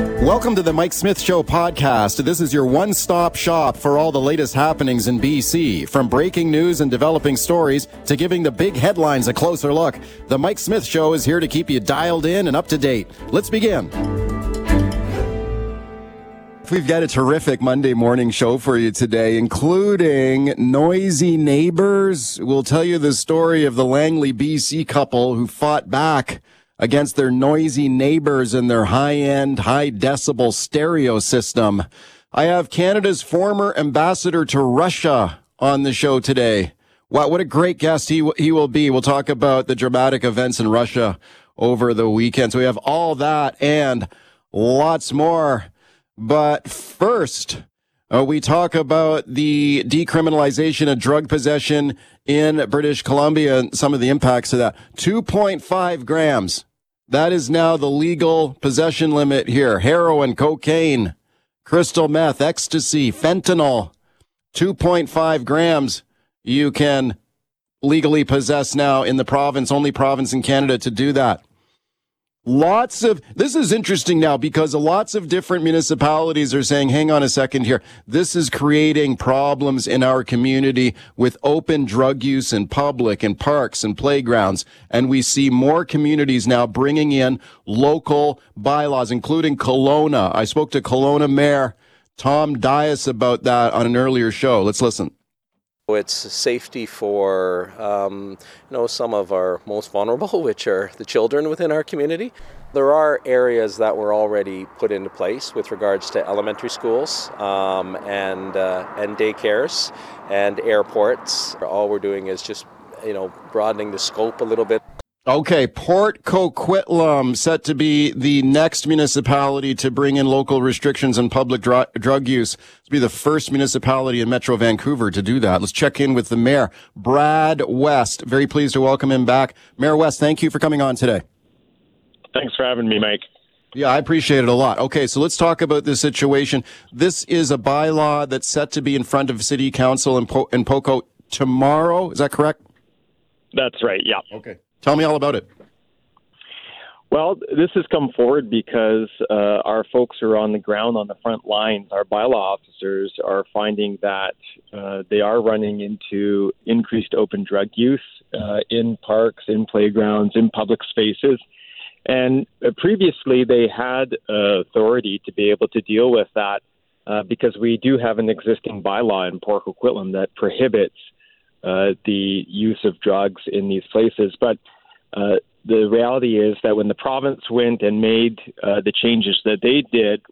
Welcome to the Mike Smith Show podcast. This is your one stop shop for all the latest happenings in BC. From breaking news and developing stories to giving the big headlines a closer look, the Mike Smith Show is here to keep you dialed in and up to date. Let's begin. We've got a terrific Monday morning show for you today, including noisy neighbors. We'll tell you the story of the Langley BC couple who fought back against their noisy neighbors and their high end, high decibel stereo system. I have Canada's former ambassador to Russia on the show today. Wow, what a great guest he, he will be. We'll talk about the dramatic events in Russia over the weekend. So we have all that and lots more. But first, uh, we talk about the decriminalization of drug possession in British Columbia and some of the impacts of that. 2.5 grams that is now the legal possession limit here. Heroin, cocaine, crystal meth, ecstasy, fentanyl, 2.5 grams you can legally possess now in the province, only province in Canada to do that. Lots of this is interesting now because lots of different municipalities are saying, hang on a second here. This is creating problems in our community with open drug use in public and parks and playgrounds. And we see more communities now bringing in local bylaws, including Kelowna. I spoke to Kelowna Mayor Tom Dyas about that on an earlier show. Let's listen. It's safety for um, you know some of our most vulnerable, which are the children within our community. There are areas that were already put into place with regards to elementary schools um, and uh, and daycares and airports. All we're doing is just you know broadening the scope a little bit. Okay, Port Coquitlam set to be the next municipality to bring in local restrictions on public dr- drug use. To be the first municipality in Metro Vancouver to do that. Let's check in with the mayor, Brad West. Very pleased to welcome him back. Mayor West, thank you for coming on today. Thanks for having me, Mike. Yeah, I appreciate it a lot. Okay, so let's talk about this situation. This is a bylaw that's set to be in front of City Council in, po- in Poco tomorrow. Is that correct? That's right. Yeah. Okay. Tell me all about it. Well, this has come forward because uh, our folks are on the ground on the front lines, our bylaw officers, are finding that uh, they are running into increased open drug use uh, in parks, in playgrounds, in public spaces. And uh, previously, they had uh, authority to be able to deal with that uh, because we do have an existing bylaw in Port Coquitlam that prohibits uh, the use of drugs in these places. But uh, the reality is that when the province went and made uh, the changes that they did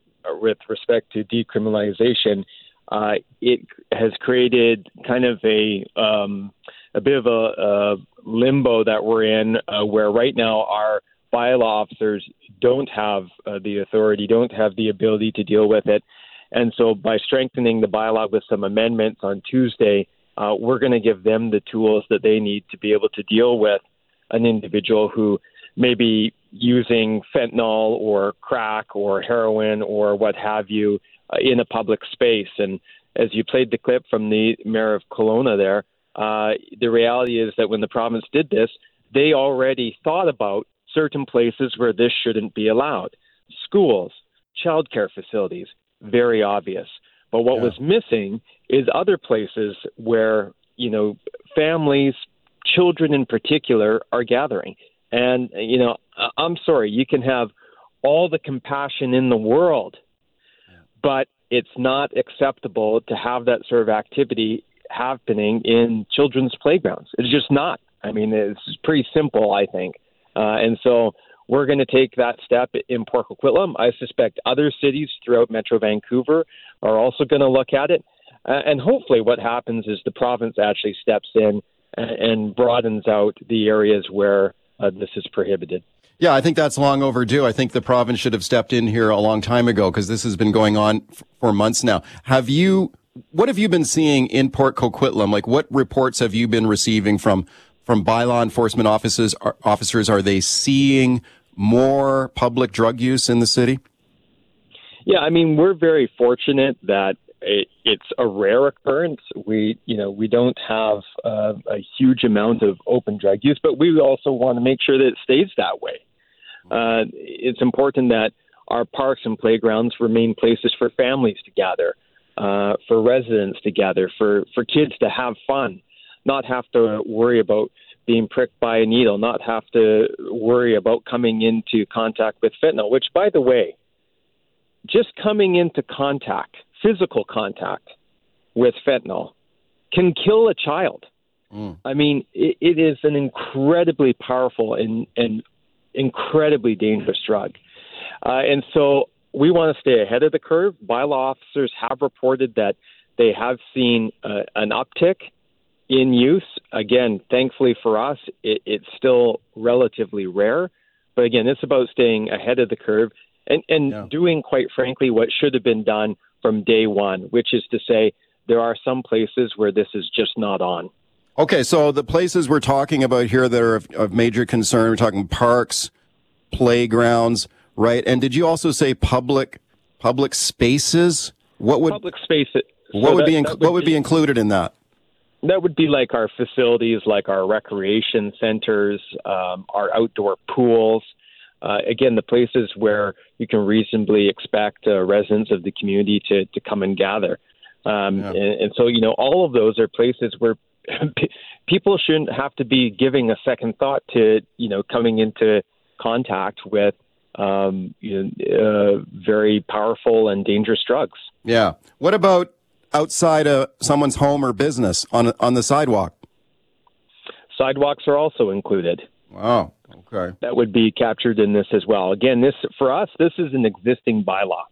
with respect to decriminalization, uh, it has created kind of a um, a bit of a, a limbo that we're in, uh, where right now our bylaw officers don't have uh, the authority, don't have the ability to deal with it. And so, by strengthening the bylaw with some amendments on Tuesday, uh, we're going to give them the tools that they need to be able to deal with an individual who may be using fentanyl or crack or heroin or what have you uh, in a public space. And as you played the clip from the mayor of Kelowna there, uh, the reality is that when the province did this, they already thought about certain places where this shouldn't be allowed. Schools, childcare facilities, very obvious. But what yeah. was missing is other places where, you know, families, children in particular, are gathering. And, you know, I'm sorry, you can have all the compassion in the world, but it's not acceptable to have that sort of activity happening in children's playgrounds. It's just not. I mean, it's pretty simple, I think. Uh, and so we're going to take that step in Port Coquitlam. I suspect other cities throughout Metro Vancouver are also going to look at it. Uh, and hopefully, what happens is the province actually steps in and, and broadens out the areas where uh, this is prohibited. Yeah, I think that's long overdue. I think the province should have stepped in here a long time ago because this has been going on f- for months now. Have you, what have you been seeing in Port Coquitlam? Like what reports have you been receiving from, from bylaw enforcement officers? Are, officers, are they seeing more public drug use in the city? Yeah, I mean, we're very fortunate that it, it's a rare occurrence. We, you know, we don't have uh, a huge amount of open drug use, but we also want to make sure that it stays that way. Uh, it's important that our parks and playgrounds remain places for families to gather, uh, for residents to gather, for, for kids to have fun, not have to worry about being pricked by a needle, not have to worry about coming into contact with fentanyl, which, by the way, just coming into contact, physical contact with fentanyl, can kill a child. Mm. I mean, it, it is an incredibly powerful and, and incredibly dangerous drug. Uh, and so we want to stay ahead of the curve. Bylaw officers have reported that they have seen uh, an uptick in use. Again, thankfully for us, it, it's still relatively rare. But again, it's about staying ahead of the curve and, and yeah. doing, quite frankly, what should have been done from day one, which is to say, there are some places where this is just not on. Okay, so the places we're talking about here that are of, of major concern, we're talking parks, playgrounds, right? And did you also say public public spaces? What would public spaces? What so would that, be inc- would what would be, be included in that? That would be like our facilities, like our recreation centers, um, our outdoor pools. Uh, again, the places where you can reasonably expect uh, residents of the community to, to come and gather. Um, yeah. and, and so, you know, all of those are places where people shouldn't have to be giving a second thought to you know coming into contact with um, you know, uh, very powerful and dangerous drugs. Yeah. What about outside of someone's home or business on on the sidewalk? Sidewalks are also included. Wow. Okay. That would be captured in this as well. Again, this for us, this is an existing bylaw.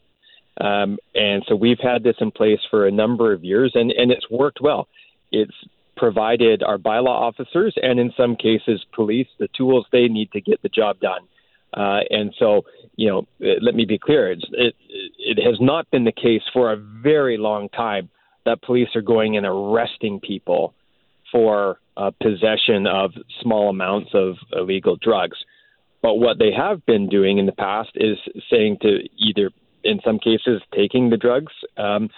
Um, and so we've had this in place for a number of years, and, and it's worked well. It's provided our bylaw officers and, in some cases, police the tools they need to get the job done. Uh, and so, you know, let me be clear: it's, it it has not been the case for a very long time that police are going and arresting people for uh, possession of small amounts of illegal drugs. But what they have been doing in the past is saying to either, in some cases, taking the drugs, um,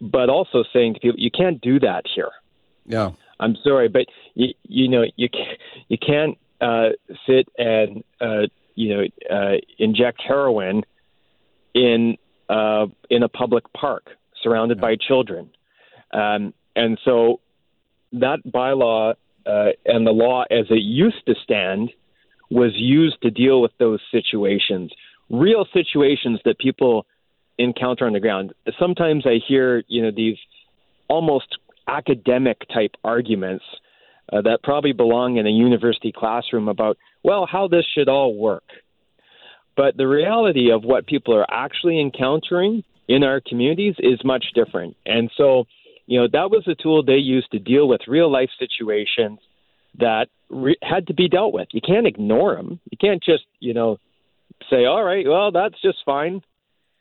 but also saying to people, you can't do that here. Yeah. I'm sorry, but you, you know you can't you can't uh, sit and uh, you know uh, inject heroin in uh, in a public park surrounded by children, um, and so that bylaw uh, and the law as it used to stand was used to deal with those situations, real situations that people encounter on the ground. Sometimes I hear you know these almost academic type arguments uh, that probably belong in a university classroom about, well, how this should all work. But the reality of what people are actually encountering in our communities is much different. And so, you know, that was a tool they used to deal with real life situations that re- had to be dealt with. You can't ignore them. You can't just, you know, say, all right, well, that's just fine.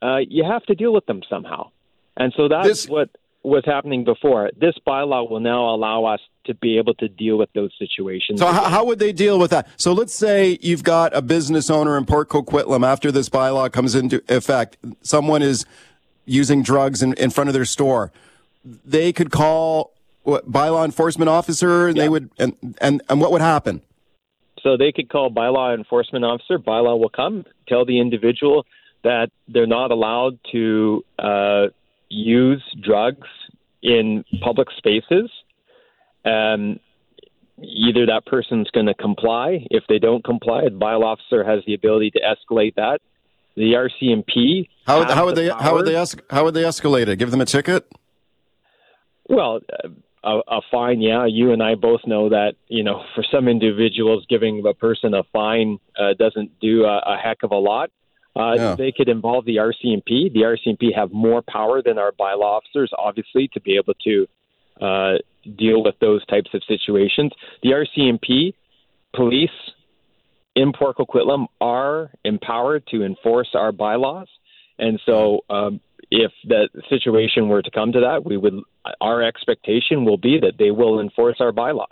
Uh, you have to deal with them somehow. And so that's this, what was happening before. This bylaw will now allow us to be able to deal with those situations. So, how, how, would they deal with that? So, let's say you've got a business owner in Port Coquitlam after this bylaw comes into effect. Someone is using drugs in, in front of their store. They could call what, bylaw enforcement officer, and yeah. they would, and, and and what would happen? So they could call bylaw enforcement officer. Bylaw will come, tell the individual that they're not allowed to. Uh, use drugs in public spaces, um, either that person's going to comply. If they don't comply, the bylaw officer has the ability to escalate that. The RCMP. How, how would the they power. how would they how would they escalate it? Give them a ticket. Well, a, a fine. Yeah, you and I both know that you know for some individuals, giving a person a fine uh, doesn't do a, a heck of a lot. Uh, yeah. They could involve the RCMP. The RCMP have more power than our bylaw officers, obviously, to be able to uh, deal with those types of situations. The RCMP, police in Port Coquitlam are empowered to enforce our bylaws, and so um, if the situation were to come to that, we would. Our expectation will be that they will enforce our bylaws.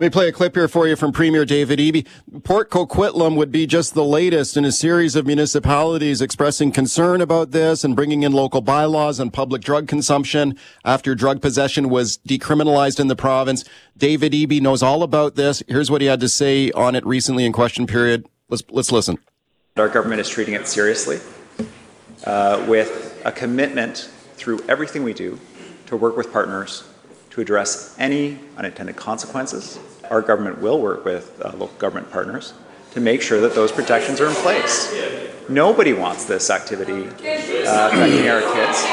Let me play a clip here for you from Premier David Eby. Port Coquitlam would be just the latest in a series of municipalities expressing concern about this and bringing in local bylaws on public drug consumption after drug possession was decriminalized in the province. David Eby knows all about this. Here's what he had to say on it recently in question period. Let's, let's listen. Our government is treating it seriously uh, with a commitment through everything we do to work with partners to address any unintended consequences. Our government will work with uh, local government partners to make sure that those protections are in place. Nobody wants this activity uh, affecting our kids,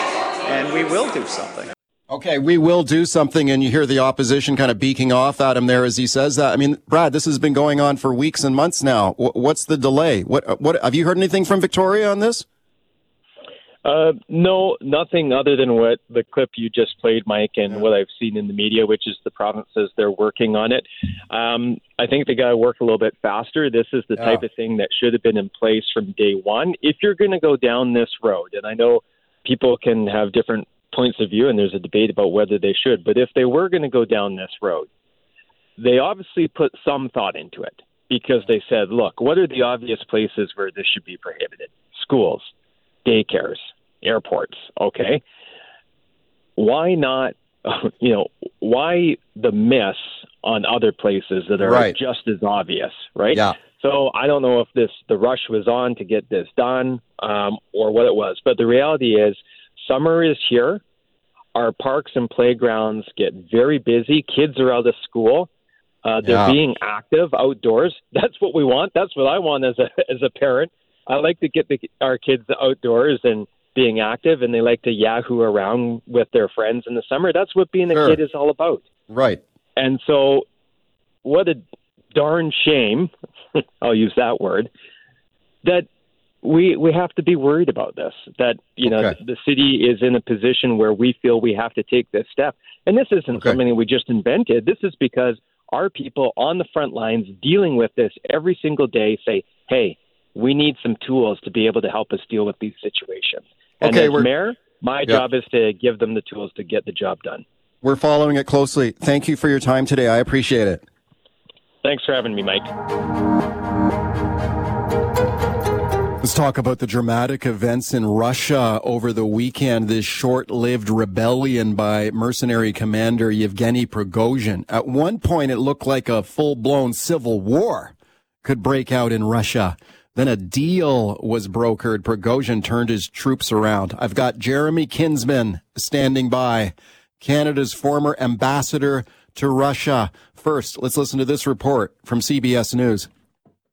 and we will do something. Okay, we will do something, and you hear the opposition kind of beaking off at him there as he says that. I mean, Brad, this has been going on for weeks and months now. What's the delay? What? What? Have you heard anything from Victoria on this? Uh, no, nothing other than what the clip you just played, Mike, and yeah. what I've seen in the media, which is the province says they're working on it. Um, I think they got to work a little bit faster. This is the yeah. type of thing that should have been in place from day one. If you're going to go down this road, and I know people can have different points of view, and there's a debate about whether they should, but if they were going to go down this road, they obviously put some thought into it because they said, look, what are the obvious places where this should be prohibited? Schools daycares, airports. Okay, why not? You know, why the miss on other places that are right. just as obvious, right? Yeah. So I don't know if this the rush was on to get this done um, or what it was, but the reality is summer is here. Our parks and playgrounds get very busy. Kids are out of school. Uh, they're yeah. being active outdoors. That's what we want. That's what I want as a as a parent. I like to get the, our kids outdoors and being active, and they like to yahoo around with their friends in the summer. That's what being a sure. kid is all about. Right. And so, what a darn shame, I'll use that word, that we we have to be worried about this. That you okay. know the, the city is in a position where we feel we have to take this step, and this isn't okay. something we just invented. This is because our people on the front lines dealing with this every single day say, "Hey, we need some tools to be able to help us deal with these situations. And okay, as mayor, my job is to give them the tools to get the job done. We're following it closely. Thank you for your time today. I appreciate it. Thanks for having me, Mike. Let's talk about the dramatic events in Russia over the weekend. This short-lived rebellion by mercenary commander Yevgeny Prigozhin. At one point, it looked like a full-blown civil war could break out in Russia. Then a deal was brokered. Prigozhin turned his troops around. I've got Jeremy Kinsman standing by, Canada's former ambassador to Russia. First, let's listen to this report from CBS News.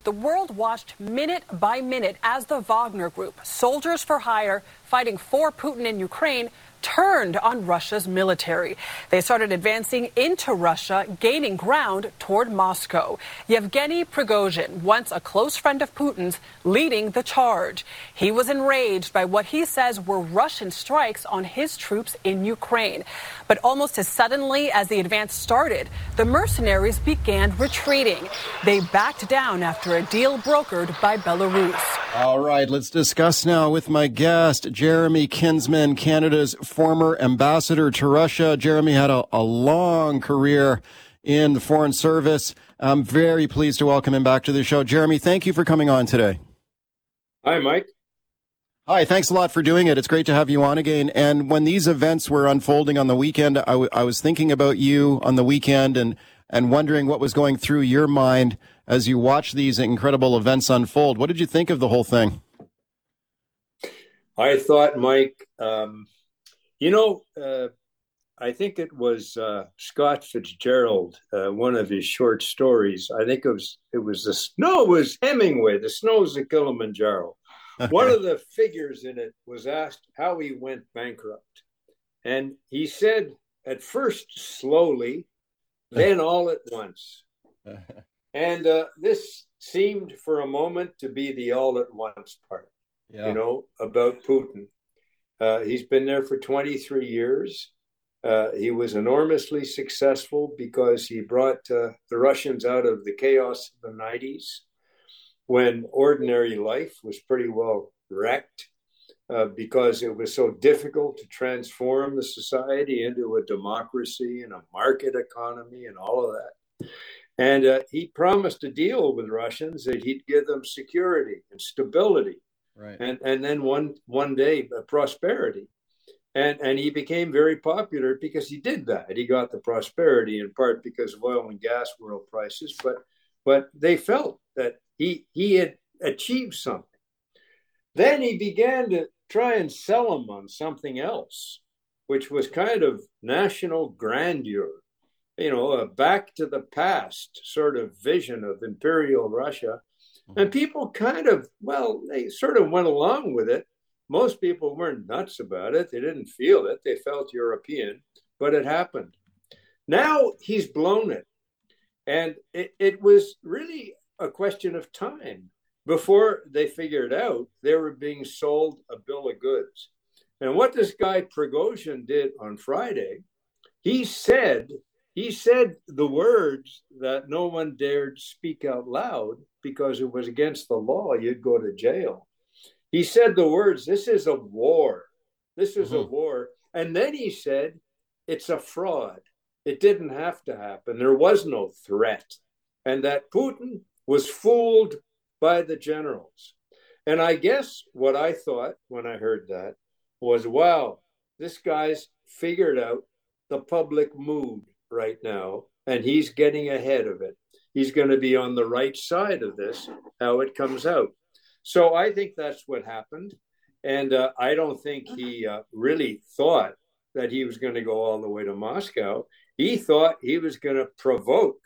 The world watched minute by minute as the Wagner Group, soldiers for hire, fighting for Putin in Ukraine, turned on Russia's military. They started advancing into Russia, gaining ground toward Moscow. Yevgeny Prigozhin, once a close friend of Putin's, leading the charge. He was enraged by what he says were Russian strikes on his troops in Ukraine. But almost as suddenly as the advance started, the mercenaries began retreating. They backed down after a deal brokered by Belarus. All right, let's discuss now with my guest, Jeremy Kinsman, Canada's former ambassador to Russia. Jeremy had a, a long career in the Foreign Service. I'm very pleased to welcome him back to the show. Jeremy, thank you for coming on today. Hi, Mike. Hi, thanks a lot for doing it. It's great to have you on again. And when these events were unfolding on the weekend, I, w- I was thinking about you on the weekend and, and wondering what was going through your mind as you watched these incredible events unfold. What did you think of the whole thing? I thought, Mike, um, you know, uh, I think it was uh, Scott Fitzgerald, uh, one of his short stories. I think it was it was the snow was Hemingway, The Snows of Kilimanjaro. One of the figures in it was asked how he went bankrupt, and he said at first slowly, then all at once. and uh, this seemed for a moment to be the all at once part. Yeah. You know about Putin uh, he's been there for 23 years. Uh, he was enormously successful because he brought uh, the Russians out of the chaos of the 90s when ordinary life was pretty well wrecked uh, because it was so difficult to transform the society into a democracy and a market economy and all of that. And uh, he promised to deal with Russians that he'd give them security and stability right. and and then one one day uh, prosperity, and and he became very popular because he did that. He got the prosperity in part because of oil and gas world prices, but but they felt that he he had achieved something, Then he began to try and sell them on something else, which was kind of national grandeur, you know, a back to the past sort of vision of imperial Russia. And mm-hmm. people kind of, well, they sort of went along with it. Most people weren't nuts about it. They didn't feel it. They felt European, but it happened. Now he's blown it. And it, it was really a question of time before they figured out they were being sold a bill of goods. And what this guy Prigozhin did on Friday, he said he said the words that no one dared speak out loud because it was against the law. You'd go to jail. He said the words, This is a war. This is mm-hmm. a war. And then he said, It's a fraud. It didn't have to happen. There was no threat. And that Putin was fooled by the generals. And I guess what I thought when I heard that was, wow, this guy's figured out the public mood right now, and he's getting ahead of it. He's going to be on the right side of this, how it comes out. So I think that's what happened. And uh, I don't think he uh, really thought that he was going to go all the way to Moscow. He thought he was going to provoke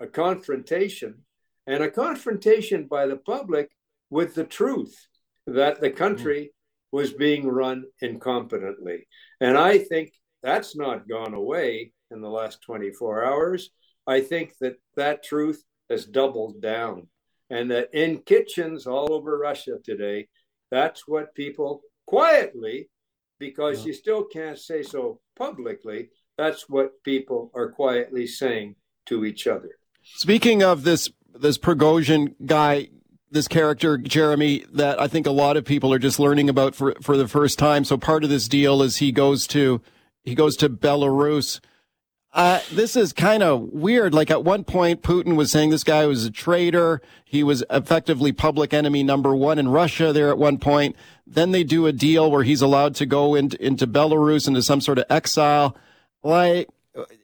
a confrontation and a confrontation by the public with the truth that the country was being run incompetently. And I think that's not gone away in the last 24 hours. I think that that truth has doubled down, and that in kitchens all over Russia today, that's what people quietly, because yeah. you still can't say so publicly, that's what people are quietly saying to each other. Speaking of this this Prigozhin guy, this character, Jeremy, that I think a lot of people are just learning about for, for the first time. So part of this deal is he goes to, he goes to Belarus. Uh, this is kind of weird. Like at one point, Putin was saying this guy was a traitor. He was effectively public enemy number one in Russia there at one point. Then they do a deal where he's allowed to go into, into Belarus into some sort of exile. Like,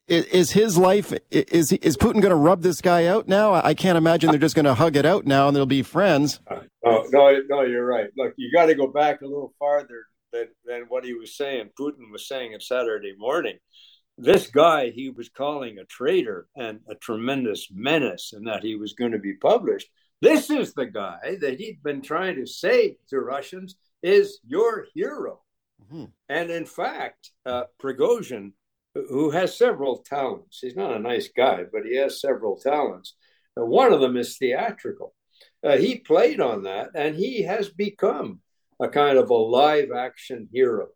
is his life is is Putin going to rub this guy out now? I can't imagine they're just going to hug it out now and they'll be friends. Oh, no, no, you're right. Look, you got to go back a little farther than, than what he was saying. Putin was saying on Saturday morning. This guy he was calling a traitor and a tremendous menace, and that he was going to be published. This is the guy that he'd been trying to say to Russians is your hero. Mm-hmm. And in fact, uh, Prigozhin who has several talents. He's not a nice guy, but he has several talents. Uh, one of them is theatrical. Uh, he played on that, and he has become a kind of a live action hero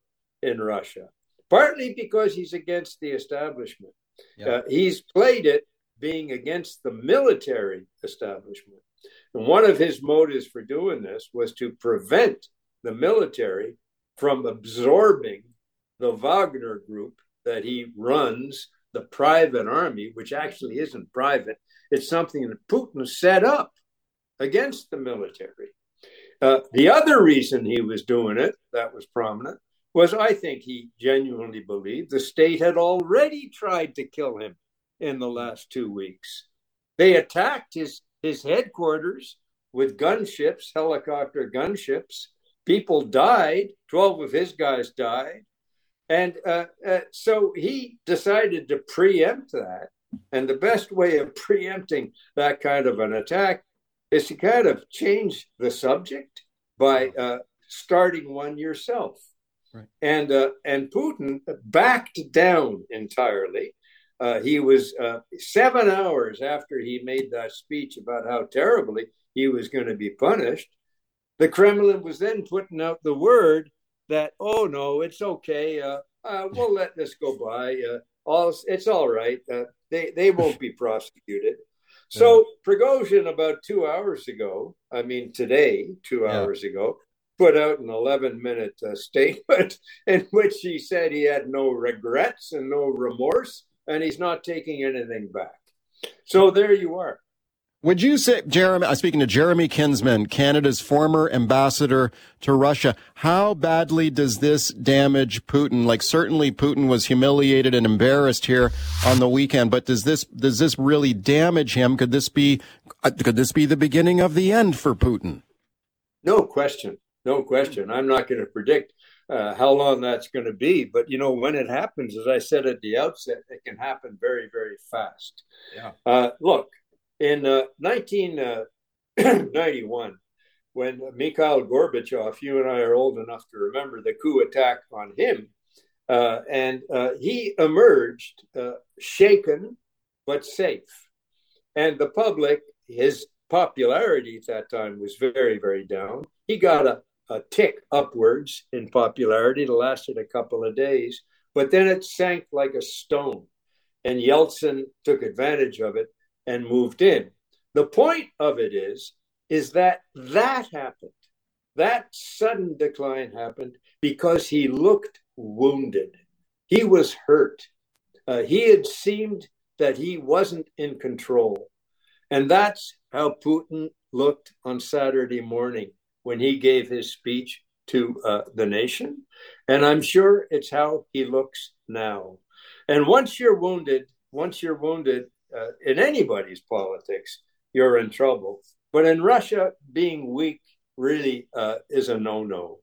in Russia, partly because he's against the establishment. Yeah. Uh, he's played it being against the military establishment. And one of his motives for doing this was to prevent the military from absorbing the Wagner group that he runs the private army, which actually isn't private. It's something that Putin set up against the military. Uh, the other reason he was doing it, that was prominent, was I think he genuinely believed the state had already tried to kill him in the last two weeks. They attacked his, his headquarters with gunships, helicopter gunships. People died, 12 of his guys died. And uh, uh, so he decided to preempt that. And the best way of preempting that kind of an attack is to kind of change the subject by uh, starting one yourself. Right. And uh, and Putin backed down entirely. Uh, he was uh, seven hours after he made that speech about how terribly he was going to be punished. The Kremlin was then putting out the word that oh no, it's okay. Uh, uh, we'll let this go by. Uh, all it's all right. Uh, they they won't be prosecuted. So yeah. Prigozhin about two hours ago, I mean today, two yeah. hours ago, put out an 11 minute uh, statement in which he said he had no regrets and no remorse, and he's not taking anything back. So there you are. Would you say, Jeremy, I'm speaking to Jeremy Kinsman, Canada's former ambassador to Russia, how badly does this damage Putin? Like certainly Putin was humiliated and embarrassed here on the weekend, but does this, does this really damage him? Could this be, uh, could this be the beginning of the end for Putin? No question. no question. I'm not going to predict uh, how long that's going to be, but you know, when it happens, as I said at the outset, it can happen very, very fast. Yeah. Uh, look, in 1991, uh, when Mikhail Gorbachev, you and I are old enough to remember the coup attack on him, uh, and uh, he emerged uh, shaken but safe. And the public, his popularity at that time was very, very down. He got a, a tick upwards in popularity. It lasted a couple of days, but then it sank like a stone. And Yeltsin took advantage of it and moved in. The point of it is, is that that happened. That sudden decline happened because he looked wounded. He was hurt. Uh, he had seemed that he wasn't in control. And that's how Putin looked on Saturday morning when he gave his speech to uh, the nation. And I'm sure it's how he looks now. And once you're wounded, once you're wounded uh, in anybody's politics, you're in trouble. But in Russia, being weak really uh, is a no no.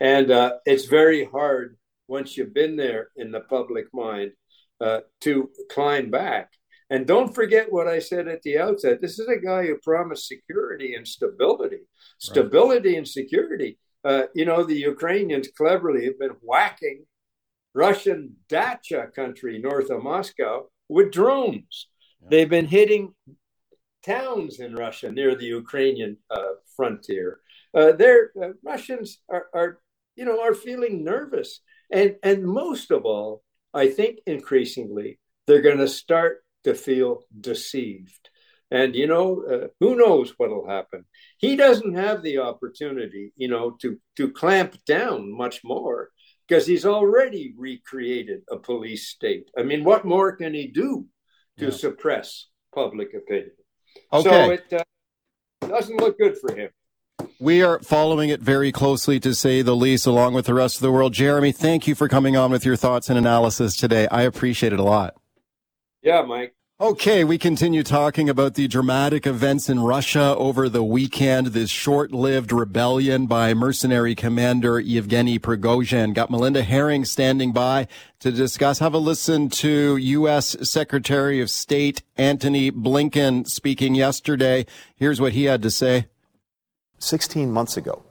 And uh, it's very hard once you've been there in the public mind uh, to climb back. And don't forget what I said at the outset. This is a guy who promised security and stability, stability right. and security. Uh, you know, the Ukrainians cleverly have been whacking Russian Dacha country north of Moscow with drones. They've been hitting towns in Russia near the Ukrainian uh, frontier. Uh, uh, Russians are, are, you know, are feeling nervous, and and most of all, I think increasingly they're going to start to feel deceived. And you know, uh, who knows what'll happen? He doesn't have the opportunity, you know, to to clamp down much more because he's already recreated a police state. I mean, what more can he do to yeah. suppress public opinion? Okay. So it uh, doesn't look good for him. We are following it very closely, to say the least, along with the rest of the world. Jeremy, thank you for coming on with your thoughts and analysis today. I appreciate it a lot. Yeah, Mike. Okay, we continue talking about the dramatic events in Russia over the weekend. This short-lived rebellion by mercenary commander Yevgeny Prigozhin. Got Melinda Haring standing by to discuss. Have a listen to U.S. Secretary of State Antony Blinken speaking yesterday. Here's what he had to say. 16 months ago,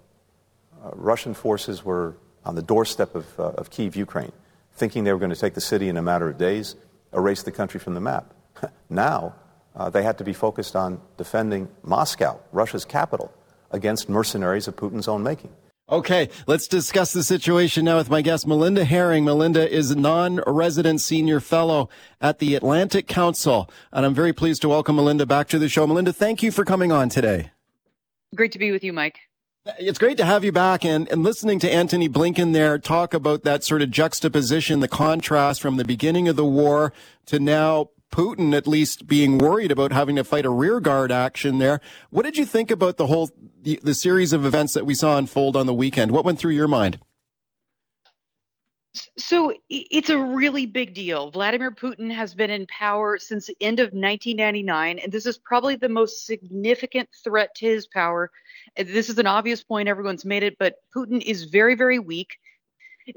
uh, Russian forces were on the doorstep of, uh, of Kiev, Ukraine, thinking they were going to take the city in a matter of days, erase the country from the map. now, uh, they had to be focused on defending Moscow, Russia's capital, against mercenaries of Putin's own making. Okay, let's discuss the situation now with my guest, Melinda Haring. Melinda is a non-resident senior fellow at the Atlantic Council, and I'm very pleased to welcome Melinda back to the show. Melinda, thank you for coming on today. Great to be with you, Mike. It's great to have you back and, and listening to Antony Blinken there talk about that sort of juxtaposition, the contrast from the beginning of the war to now Putin at least being worried about having to fight a rearguard action there. What did you think about the whole the, the series of events that we saw unfold on the weekend? What went through your mind? So it's a really big deal. Vladimir Putin has been in power since the end of 1999, and this is probably the most significant threat to his power. This is an obvious point, everyone's made it, but Putin is very, very weak.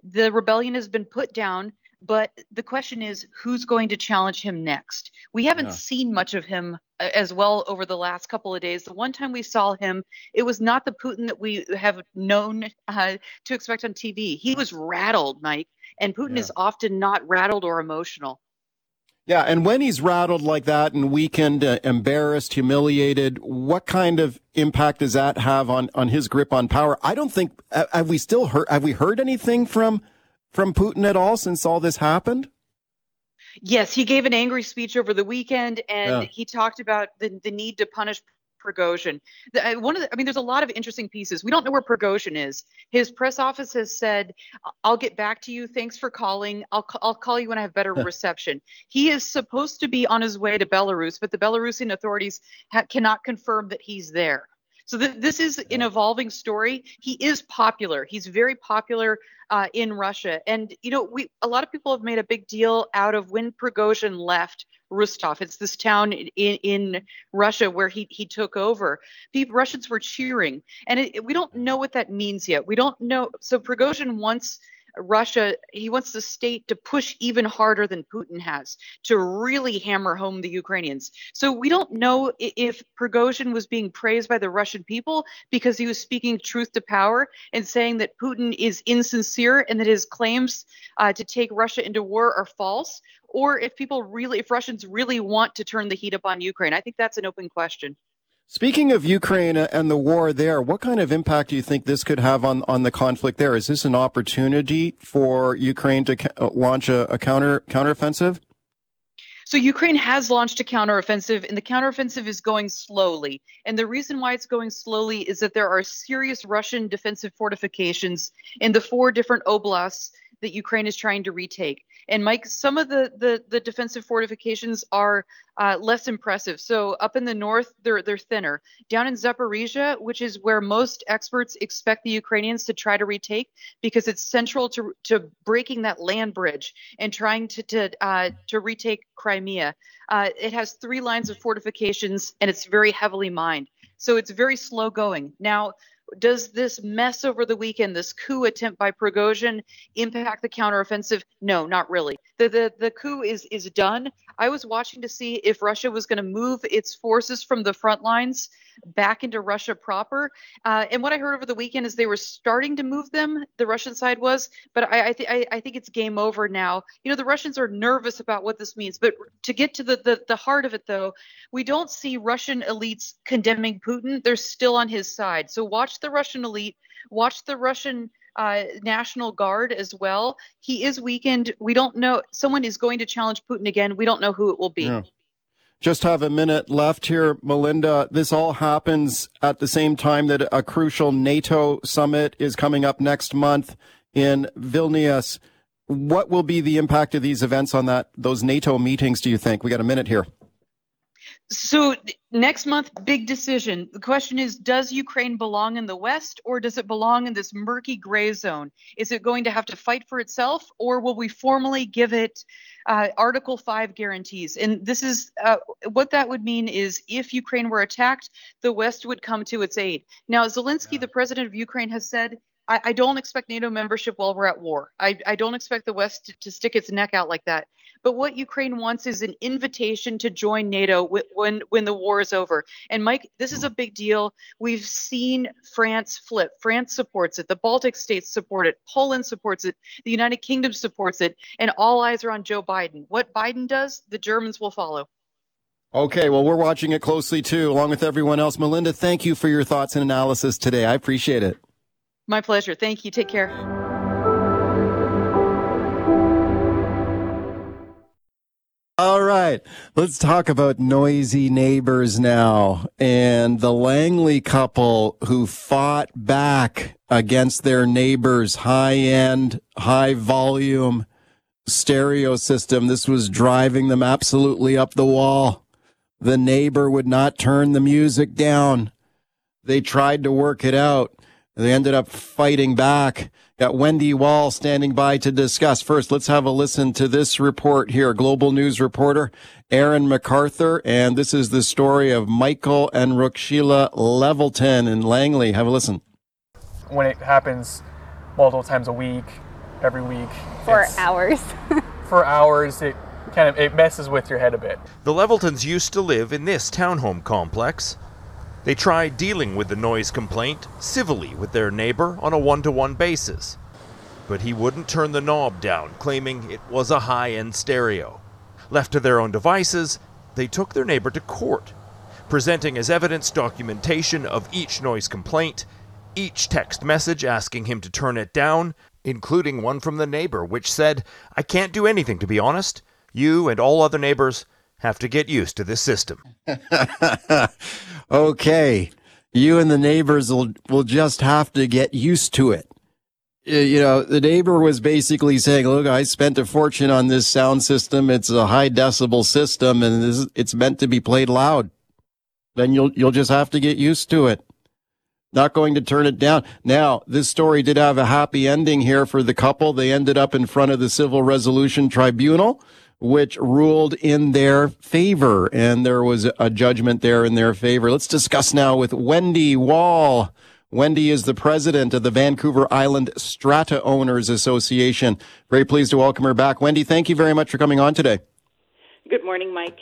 The rebellion has been put down, but the question is who's going to challenge him next? We haven't yeah. seen much of him uh, as well over the last couple of days. The one time we saw him, it was not the Putin that we have known uh, to expect on TV. He was rattled, Mike, and Putin yeah. is often not rattled or emotional. Yeah, and when he's rattled like that and weakened, uh, embarrassed, humiliated, what kind of impact does that have on on his grip on power? I don't think have we still heard have we heard anything from from Putin at all since all this happened? Yes, he gave an angry speech over the weekend, and yeah. he talked about the, the need to punish Prigozhin. The, uh, one of the, I mean, there's a lot of interesting pieces. We don't know where Prigozhin is. His press office has said, "I'll get back to you. Thanks for calling. I'll I'll call you when I have better reception." He is supposed to be on his way to Belarus, but the Belarusian authorities ha- cannot confirm that he's there. So th- this is an evolving story. He is popular. He's very popular uh, in Russia, and you know, we a lot of people have made a big deal out of when Prigozhin left Rostov. It's this town in, in Russia where he, he took over. People, Russians were cheering. And it, we don't know what that means yet. We don't know. So Prigozhin wants Russia, he wants the state to push even harder than Putin has to really hammer home the Ukrainians. So we don't know if Prigozhin was being praised by the Russian people because he was speaking truth to power and saying that Putin is insincere and that his claims uh, to take Russia into war are false, or if people really, if Russians really want to turn the heat up on Ukraine. I think that's an open question. Speaking of Ukraine and the war there, what kind of impact do you think this could have on, on the conflict there? Is this an opportunity for Ukraine to uh, launch a, a counter counteroffensive? So Ukraine has launched a counteroffensive, and the counteroffensive is going slowly. And the reason why it's going slowly is that there are serious Russian defensive fortifications in the four different oblasts that Ukraine is trying to retake. And Mike, some of the the, the defensive fortifications are uh, less impressive. So up in the north, they're they're thinner. Down in Zaporizhia, which is where most experts expect the Ukrainians to try to retake, because it's central to to breaking that land bridge and trying to to uh, to retake Crimea. Uh, it has three lines of fortifications and it's very heavily mined. So it's very slow going. Now, does this mess over the weekend, this coup attempt by Prigozhin, impact the counteroffensive? No, not really. The, the, the coup is, is done. I was watching to see if Russia was going to move its forces from the front lines back into Russia proper. Uh, and what I heard over the weekend is they were starting to move them, the Russian side was, but I, I, th- I, I think it's game over now. You know, the Russians are nervous about what this means. But to get to the, the, the heart of it, though, we don't see Russian elites condemning Putin. They're still on his side. So watch the Russian elite, watch the Russian uh, National Guard as well. He is weakened. We don't know. Someone is going to challenge Putin again. We don't know who it will be. Yeah. Just have a minute left here, Melinda. This all happens at the same time that a crucial NATO summit is coming up next month in Vilnius. What will be the impact of these events on that those NATO meetings? Do you think? We got a minute here. So next month, big decision. The question is, does Ukraine belong in the West or does it belong in this murky gray zone? Is it going to have to fight for itself or will we formally give it uh, Article 5 guarantees? And this is uh, what that would mean is if Ukraine were attacked, the West would come to its aid. Now, Zelensky, yeah. the president of Ukraine, has said I, I, don't expect NATO membership while we're at war. I, I don't expect the West to, stick its neck out like that. But what Ukraine wants is an invitation to join NATO when when the war is over. And Mike, this is a big deal. We've seen France flip. France supports it. The Baltic states support it. Poland supports it. The United Kingdom supports it. And all eyes are on Joe Biden. What Biden does, the Germans will follow. Okay, well, we're watching it closely too, along with everyone else. Melinda, thank you for your thoughts and analysis today. I appreciate it. My pleasure. Thank you. Take care. Right, let's talk about noisy neighbors now and the Langley couple who fought back against their neighbor's high end, high volume stereo system. This was driving them absolutely up the wall. The neighbor would not turn the music down. They tried to work it out. They ended up fighting back. Got Wendy Wall standing by to discuss. First, let's have a listen to this report here. Global News reporter Aaron McArthur. And this is the story of Michael and Rookshila Levelton in Langley. Have a listen. When it happens multiple times a week, every week. For hours. for hours, it kind of it messes with your head a bit. The Leveltons used to live in this townhome complex. They tried dealing with the noise complaint civilly with their neighbor on a one to one basis. But he wouldn't turn the knob down, claiming it was a high end stereo. Left to their own devices, they took their neighbor to court, presenting as evidence documentation of each noise complaint, each text message asking him to turn it down, including one from the neighbor which said, I can't do anything to be honest. You and all other neighbors have to get used to this system. okay. You and the neighbors will, will just have to get used to it. You know, the neighbor was basically saying, look, I spent a fortune on this sound system. It's a high decibel system and it's meant to be played loud. Then you'll, you'll just have to get used to it. Not going to turn it down. Now, this story did have a happy ending here for the couple. They ended up in front of the Civil Resolution Tribunal which ruled in their favor, and there was a judgment there in their favor. Let's discuss now with Wendy Wall. Wendy is the president of the Vancouver Island Strata Owners Association. Very pleased to welcome her back. Wendy, thank you very much for coming on today. Good morning, Mike.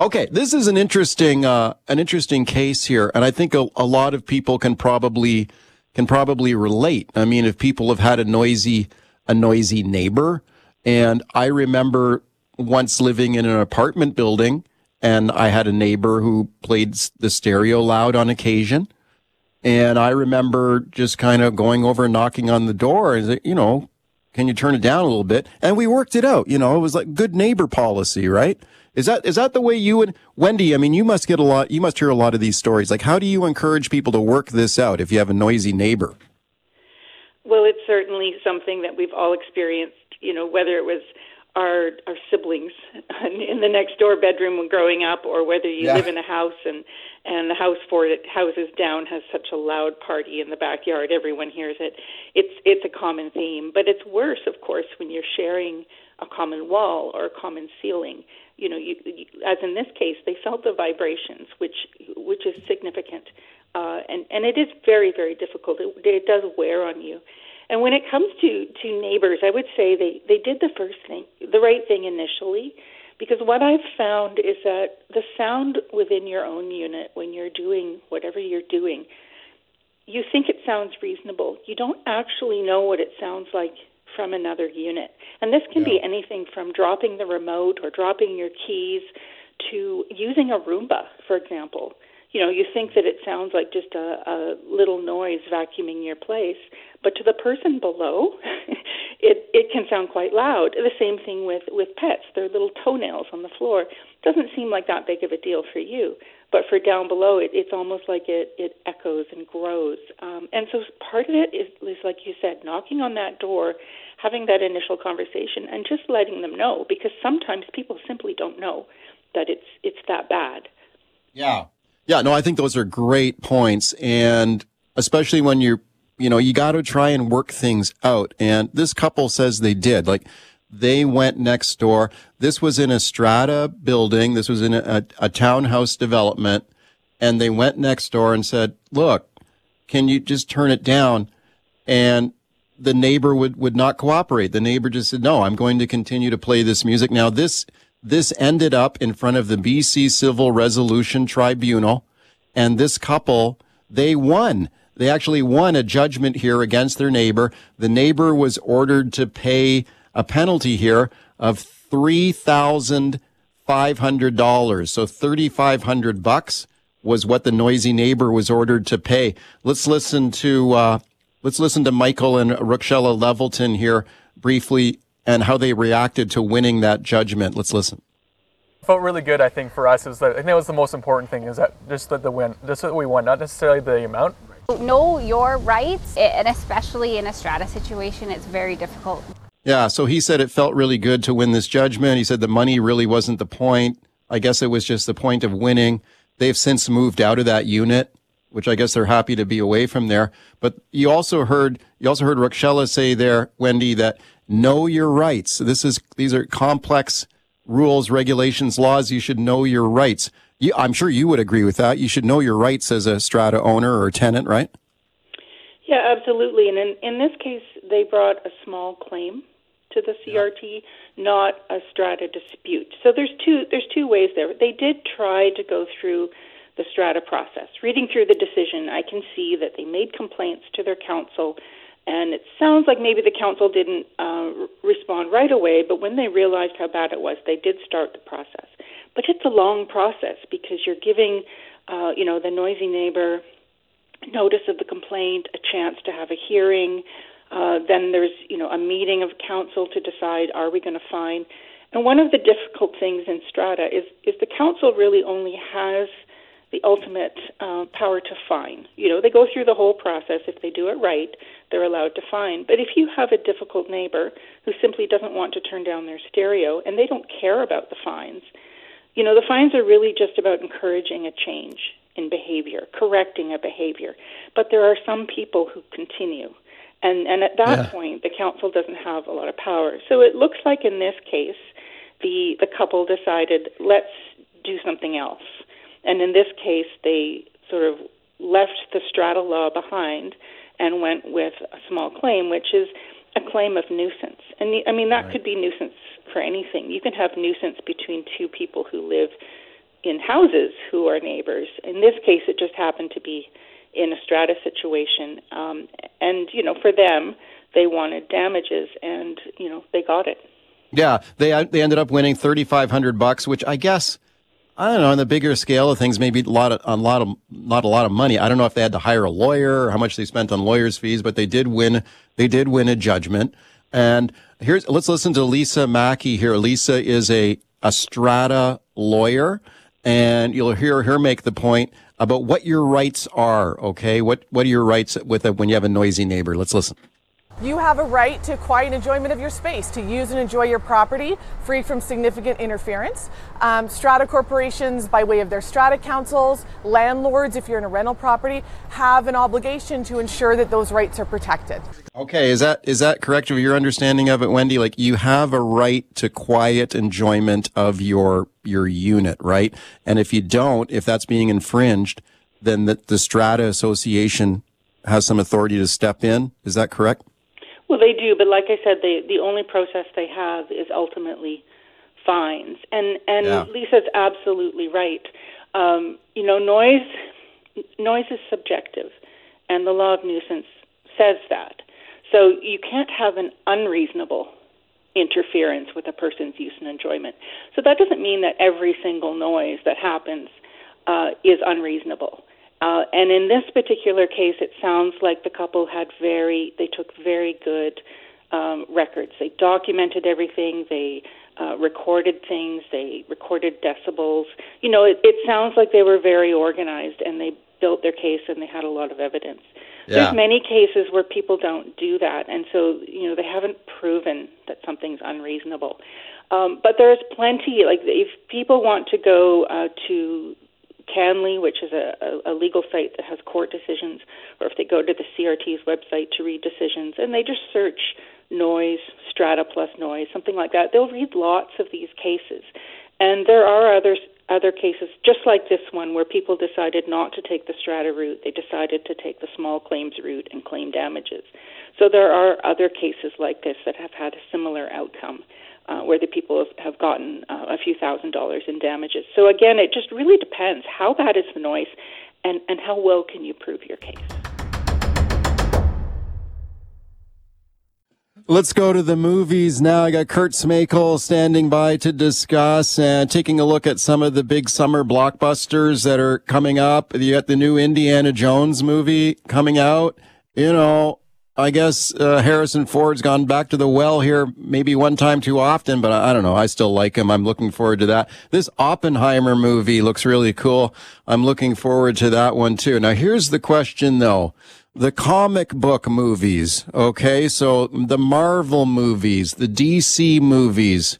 Okay, this is an interesting uh, an interesting case here, and I think a, a lot of people can probably can probably relate. I mean, if people have had a noisy a noisy neighbor, and I remember once living in an apartment building, and I had a neighbor who played the stereo loud on occasion, and I remember just kind of going over and knocking on the door and you know, can you turn it down a little bit? And we worked it out. You know, it was like good neighbor policy, right? Is that is that the way you and Wendy? I mean, you must get a lot. You must hear a lot of these stories. Like, how do you encourage people to work this out if you have a noisy neighbor? Well, it's certainly something that we've all experienced. You know, whether it was our our siblings in the next door bedroom when growing up, or whether you yeah. live in a house and and the house four houses down has such a loud party in the backyard, everyone hears it. It's it's a common theme, but it's worse, of course, when you're sharing a common wall or a common ceiling you know, you, you, as in this case, they felt the vibrations, which which is significant, uh, and and it is very very difficult. It, it does wear on you. And when it comes to to neighbors, I would say they they did the first thing, the right thing initially, because what I've found is that the sound within your own unit when you're doing whatever you're doing, you think it sounds reasonable. You don't actually know what it sounds like from another unit. And this can yeah. be anything from dropping the remote or dropping your keys to using a Roomba, for example. You know, you think that it sounds like just a, a little noise vacuuming your place, but to the person below, it it can sound quite loud. The same thing with with pets; their little toenails on the floor doesn't seem like that big of a deal for you, but for down below, it, it's almost like it it echoes and grows. Um, and so part of it is, is like you said, knocking on that door having that initial conversation and just letting them know because sometimes people simply don't know that it's it's that bad. Yeah. Yeah, no, I think those are great points and especially when you're you know, you got to try and work things out and this couple says they did. Like they went next door. This was in a strata building. This was in a, a, a townhouse development and they went next door and said, "Look, can you just turn it down?" And the neighbor would, would not cooperate. The neighbor just said, no, I'm going to continue to play this music. Now this, this ended up in front of the BC Civil Resolution Tribunal and this couple, they won. They actually won a judgment here against their neighbor. The neighbor was ordered to pay a penalty here of $3,500. So 3,500 bucks was what the noisy neighbor was ordered to pay. Let's listen to, uh, Let's listen to Michael and Rochella Levelton here briefly and how they reacted to winning that judgment. Let's listen. It felt really good, I think, for us. Is that I think that was the most important thing is that just that the win, just that we won, not necessarily the amount. Know your rights, and especially in a strata situation, it's very difficult. Yeah, so he said it felt really good to win this judgment. He said the money really wasn't the point. I guess it was just the point of winning. They've since moved out of that unit which I guess they're happy to be away from there. But you also heard you also heard Rochella say there, Wendy, that know your rights. This is these are complex rules, regulations, laws. You should know your rights. You, I'm sure you would agree with that. You should know your rights as a strata owner or tenant, right? Yeah, absolutely. And in, in this case, they brought a small claim to the CRT, not a strata dispute. So there's two there's two ways there. They did try to go through the strata process. Reading through the decision, I can see that they made complaints to their council, and it sounds like maybe the council didn't uh, respond right away, but when they realized how bad it was, they did start the process. But it's a long process because you're giving, uh, you know, the noisy neighbor notice of the complaint, a chance to have a hearing. Uh, then there's, you know, a meeting of council to decide are we going to fine. And one of the difficult things in strata is is the council really only has the ultimate uh, power to fine. You know, they go through the whole process. If they do it right, they're allowed to fine. But if you have a difficult neighbor who simply doesn't want to turn down their stereo and they don't care about the fines, you know, the fines are really just about encouraging a change in behavior, correcting a behavior. But there are some people who continue. And, and at that yeah. point, the council doesn't have a lot of power. So it looks like in this case, the the couple decided let's do something else. And in this case, they sort of left the strata law behind and went with a small claim, which is a claim of nuisance. And I mean that right. could be nuisance for anything. You can have nuisance between two people who live in houses who are neighbors. In this case, it just happened to be in a strata situation, um, and you know, for them, they wanted damages, and you know, they got it. Yeah, they they ended up winning thirty five hundred bucks, which I guess I don't know. On the bigger scale of things, maybe a lot of a lot of not a lot of money. I don't know if they had to hire a lawyer or how much they spent on lawyers' fees, but they did win. They did win a judgment. And here's let's listen to Lisa Mackey here. Lisa is a a strata lawyer, and you'll hear her make the point about what your rights are. Okay, what what are your rights with a, when you have a noisy neighbor? Let's listen. You have a right to quiet enjoyment of your space, to use and enjoy your property free from significant interference. Um, strata corporations, by way of their strata councils, landlords, if you're in a rental property, have an obligation to ensure that those rights are protected. Okay, is that is that correct with your understanding of it, Wendy? Like you have a right to quiet enjoyment of your your unit, right? And if you don't, if that's being infringed, then the, the strata association has some authority to step in. Is that correct? Well, they do, but like I said, the the only process they have is ultimately fines. And and yeah. Lisa's absolutely right. Um, you know, noise noise is subjective, and the law of nuisance says that. So you can't have an unreasonable interference with a person's use and enjoyment. So that doesn't mean that every single noise that happens uh, is unreasonable. Uh, and in this particular case, it sounds like the couple had very, they took very good um, records. They documented everything. They uh, recorded things. They recorded decibels. You know, it, it sounds like they were very organized and they built their case and they had a lot of evidence. Yeah. There's many cases where people don't do that, and so you know they haven't proven that something's unreasonable. Um, but there's plenty. Like if people want to go uh, to CanLII, which is a, a, a legal site that has court decisions, or if they go to the CRT's website to read decisions and they just search noise, strata plus noise, something like that, they'll read lots of these cases. And there are others other cases just like this one where people decided not to take the strata route they decided to take the small claims route and claim damages so there are other cases like this that have had a similar outcome uh, where the people have gotten uh, a few thousand dollars in damages. So again, it just really depends how bad is the noise, and and how well can you prove your case. Let's go to the movies now. I got Kurt Smakel standing by to discuss and taking a look at some of the big summer blockbusters that are coming up. You got the new Indiana Jones movie coming out. You know, I guess uh, Harrison Ford's gone back to the well here, maybe one time too often, but I, I, don't know. I still like him. I'm looking forward to that. This Oppenheimer movie looks really cool. I'm looking forward to that one too. Now, here's the question though. The comic book movies, okay? So the Marvel movies, the DC movies,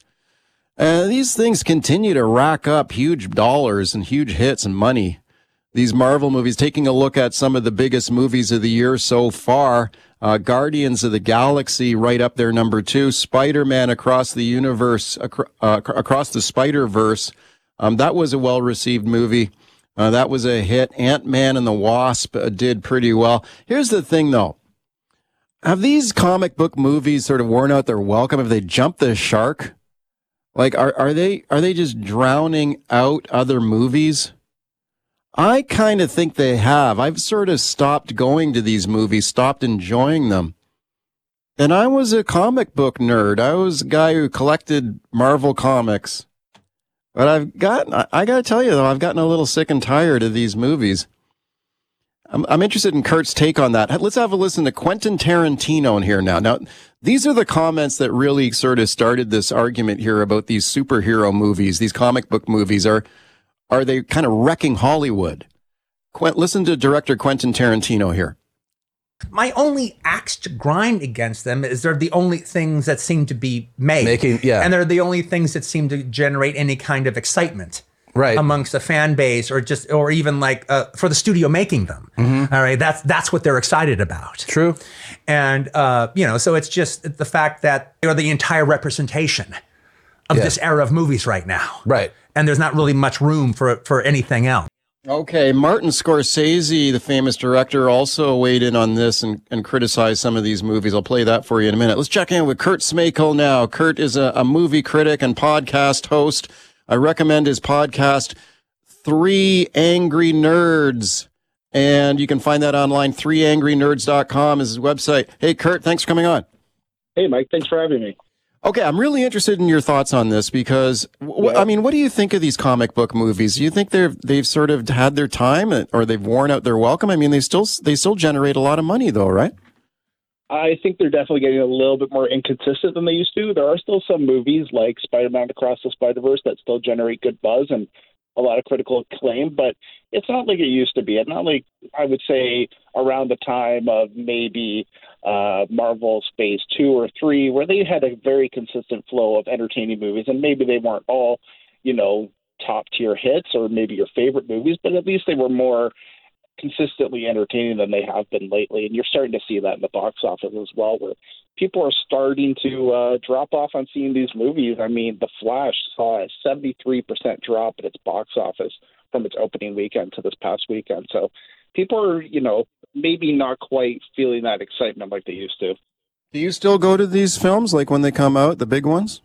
uh, these things continue to rack up huge dollars and huge hits and money. These Marvel movies, taking a look at some of the biggest movies of the year so far. Uh, Guardians of the Galaxy right up there, number two. Spider-Man across the universe, uh, across the Spider-Verse. Um, that was a well-received movie. Uh, that was a hit. Ant-Man and the Wasp uh, did pretty well. Here's the thing though. Have these comic book movies sort of worn out their welcome? Have they jumped the shark? Like, are, are they, are they just drowning out other movies? I kind of think they have. I've sort of stopped going to these movies, stopped enjoying them. And I was a comic book nerd. I was a guy who collected Marvel comics. But I've gotten, I gotta tell you though, I've gotten a little sick and tired of these movies. I'm, I'm interested in Kurt's take on that. Let's have a listen to Quentin Tarantino in here now. Now, these are the comments that really sort of started this argument here about these superhero movies, these comic book movies are, are they kind of wrecking Hollywood? Quent, listen to director Quentin Tarantino here. My only axe to grind against them is they're the only things that seem to be made. Making, yeah. And they're the only things that seem to generate any kind of excitement. Right. amongst a fan base or just or even like uh, for the studio making them mm-hmm. all right that's that's what they're excited about true and uh, you know so it's just the fact that they're the entire representation of Yeah. this era of movies right now. Right. And there's not really much room for for anything else. Okay, Martin Scorsese, the famous director, also weighed in on this and, and criticized some of these movies. I'll play that for you in a minute. Let's check in with Kurt Smakel now. Kurt is a, a movie critic and podcast host. I recommend his podcast, Three Angry Nerds. And you can find that online. ThreeAngryNerds.com is his website. Hey, Kurt, thanks for coming on. Hey, Mike, thanks for having me. Okay, I'm really interested in your thoughts on this because, I mean, what do you think of these comic book movies? Do you think they've they've sort of had their time uh, or they've worn out their welcome? I mean, they still they still generate a lot of money, though, right? I think they're definitely getting a little bit more inconsistent than they used to. There are still some movies like Spider-Man Across the Spider-Verse that still generate good buzz and a lot of critical acclaim, but it's not like it used to be. It's not like I would say around the time of maybe uh, Marvel's Phase Two or Three, where they had a very consistent flow of entertaining movies, and maybe they weren't all, you know, top tier hits or maybe your favorite movies, but at least they were more consistently entertaining than they have been lately. And you're starting to see that in the box office as well, where people are starting to uh, drop off on seeing these movies. I mean, The Flash saw a 73% drop in its box office from its opening weekend to this past weekend. So people are, you know, maybe not quite feeling that excitement like they used to. Do you still go to these films like when they come out, the big ones?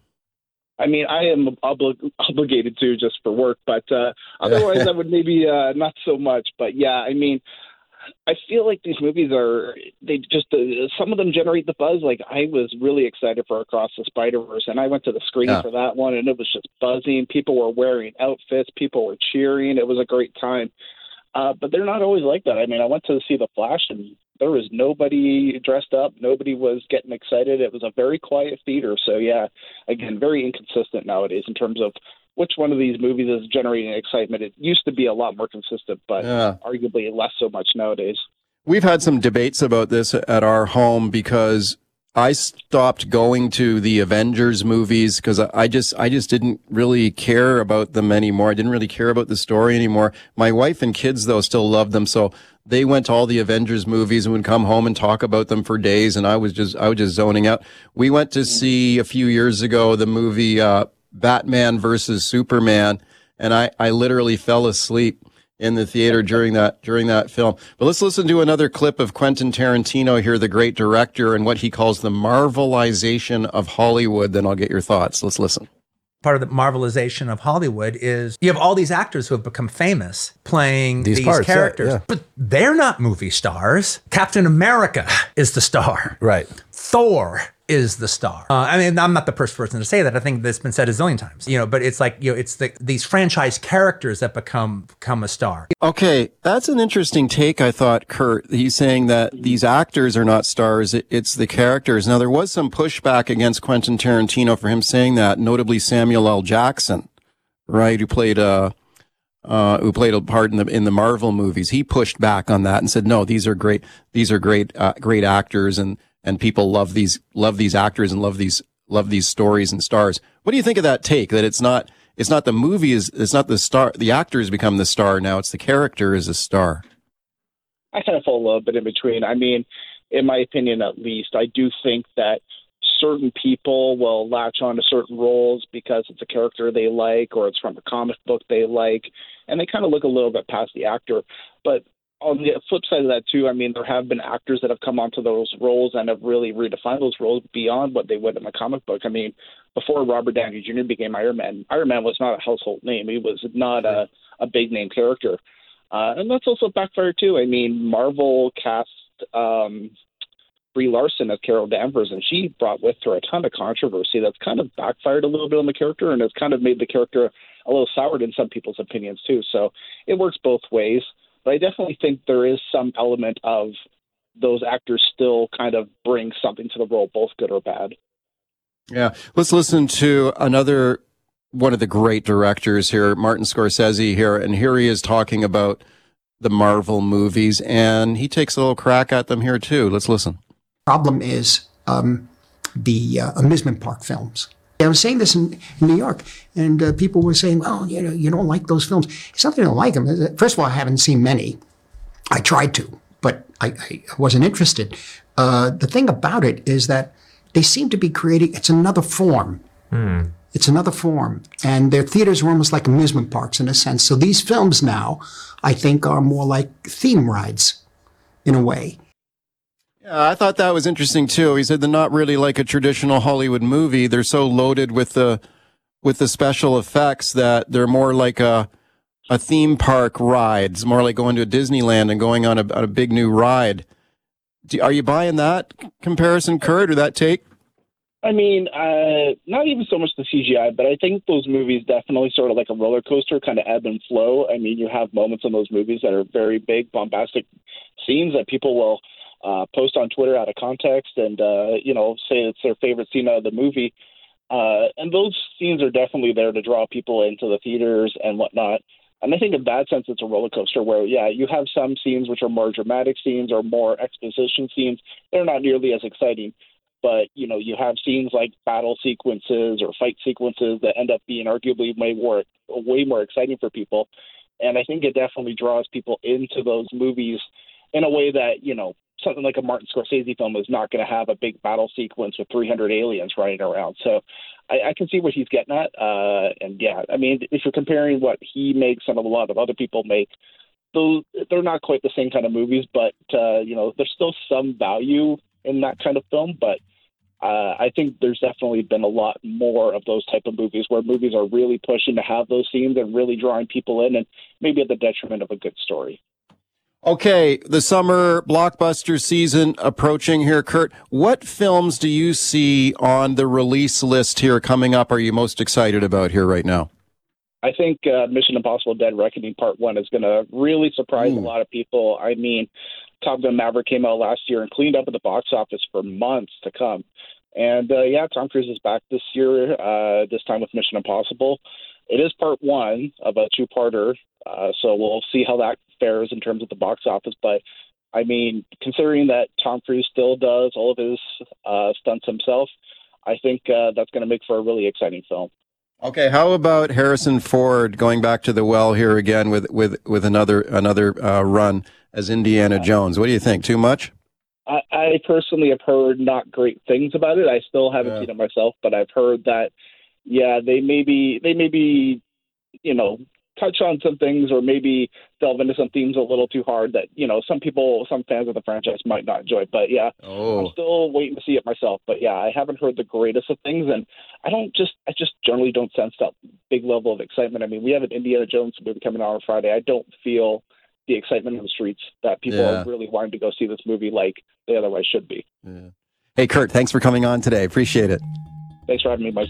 I mean, I am obli- obligated to just for work, but uh, otherwise, I would maybe uh, not so much. But yeah, I mean, I feel like these movies are they just uh, some of them generate the buzz. Like I was really excited for Across the Spider Verse, and I went to the screen Yeah. for that one, and it was just buzzing. People were wearing outfits, people were cheering. It was a great time. Uh, but they're not always like that. I mean, I went to see The Flash, and there was nobody dressed up. Nobody was getting excited. It was a very quiet theater. So yeah, again, very inconsistent nowadays in terms of which one of these movies is generating excitement. It used to be a lot more consistent, but Yeah. arguably less so much nowadays. We've had some debates about this at our home because I stopped going to the Avengers movies because I just I just didn't really care about them anymore. I didn't really care about the story anymore. My wife and kids though still loved them, so they went to all the Avengers movies and would come home and talk about them for days. And I was just I was just zoning out. We went to see a few years ago the movie uh, Batman versus Superman, and I I literally fell asleep in the theater during that during that film. But let's listen to another clip of Quentin Tarantino here, the great director, and what he calls the marvelization of Hollywood. Then I'll get your thoughts. Let's listen. Part of the marvelization of Hollywood is you have all these actors who have become famous playing These these, parts, yeah, characters, yeah. but they're not movie stars. Captain America is the star. Right. Thor is the star. Uh, I mean, I'm not the first person to say that. I think that's been said a zillion times. You know, but it's like you know, it's the these franchise characters that become become a star. Okay, that's an interesting take. I thought, Kurt. He's saying that these actors are not stars; it- it's the characters. Now, there was some pushback against Quentin Tarantino for him saying that, notably Samuel L. Jackson, right, who played uh, uh, who played a part in the in the Marvel movies. He pushed back on that and said, "No, these are great. These are great, uh, great actors, and and people love these love these actors and love these love these stories and stars." What do you think of that take? That it's not it's not the movie is it's not the star. The actor has become the star now. It's the character is a star. I kind of fall a little bit in between. I mean, in my opinion, at least, I do think that certain people will latch on to certain roles because it's a character they like or it's from a comic book they like, and they kind of look a little bit past the actor. But on the flip side of that, too, I mean, there have been actors that have come onto those roles and have really redefined those roles beyond what they would in a comic book. I mean, before Robert Downey Jr. became Iron Man, Iron Man was not a household name. He was not a, a big name character. Uh, and that's also backfired too. I mean, Marvel cast um, Brie Larson as Carol Danvers, and she brought with her a ton of controversy. That's kind of backfired a little bit on the character, and it's kind of made the character a little soured in some people's opinions too. So it works both ways. But I definitely think there is some element of those actors still kind of bring something to the role, both good or bad. Yeah. Let's listen to another one of the great directors here, Martin Scorsese here, and here he is talking about the Marvel movies, and he takes a little crack at them here too. Let's listen. problem is um, the uh, amusement park films. I was saying this in, in New York, and uh, people were saying, "Well, you know, you don't like those films." It's not that I don't like them. First of all, I haven't seen many. I tried to, but I, I wasn't interested. Uh, the thing about it is that they seem to be creating. It's another form It's another form. And their theaters were almost like amusement parks in a sense. So these films now, I think, are more like theme rides in a way. I thought that was interesting too. He said they're not really like a traditional Hollywood movie. They're so loaded with the with the special effects that they're more like a a theme park ride. It's more like going to a Disneyland and going on a, on a big new ride. Do, are you buying that comparison, Kurt, or that take? I mean, uh, not even so much the CGI, but I think those movies definitely sort of like a roller coaster, kind of ebb and flow. I mean, you have moments in those movies that are very big, bombastic scenes that people will uh, post on Twitter out of context and uh, you know say it's their favorite scene out of the movie. Uh, and those scenes are definitely there to draw people into the theaters and whatnot. And I think in that sense, it's a roller coaster where, yeah, you have some scenes which are more dramatic scenes or more exposition scenes. They're not nearly as exciting. But, you know, you have scenes like battle sequences or fight sequences that end up being arguably way more, way more exciting for people. And I think it definitely draws people into those movies in a way that, you know, something like a Martin Scorsese film is not going to have a big battle sequence with 300 aliens running around. So I, I can see what he's getting at. Uh, and yeah, I mean, if you're comparing what he makes and a lot of other people make, those they're not quite the same kind of movies, but uh, you know, there's still some value in that kind of film. But uh, I think there's definitely been a lot more of those type of movies where movies are really pushing to have those scenes and really drawing people in, and maybe at the detriment of a good story. Okay, the summer blockbuster season approaching here, Kurt. What films do you see on the release list here coming up? Are you most excited about here right now? I think uh, Mission Impossible: Dead Reckoning Part One is going to really surprise a lot of people. I mean, Top Gun Maverick came out last year and cleaned up at the box office for months to come. And uh, yeah, Tom Cruise is back this year. Uh, this time with Mission Impossible. It is part one of a two-parter, uh, so we'll see how that fares in terms of the box office. But I mean, considering that Tom Cruise still does all of his uh, stunts himself, I think uh, that's going to make for a really exciting film. Okay, how about Harrison Ford going back to the well here again with with with another another uh, run as Indiana Jones? What do you think? Too much? I, I personally have heard not great things about it. I still haven't yeah. seen it myself, but I've heard that yeah, they may be they may be you know touch on some things or maybe delve into some themes a little too hard that you know some people some fans of the franchise might not enjoy. But yeah oh. i'm still waiting to see it myself. But yeah i haven't heard the greatest of things. And i don't just i just generally don't sense that big level of excitement. I mean we have an indiana jones movie coming out on friday. I don't feel the excitement in the streets that people yeah. are really wanting to go see this movie like they otherwise should be. Yeah. hey kurt thanks for coming on today. Appreciate it. Thanks for having me mike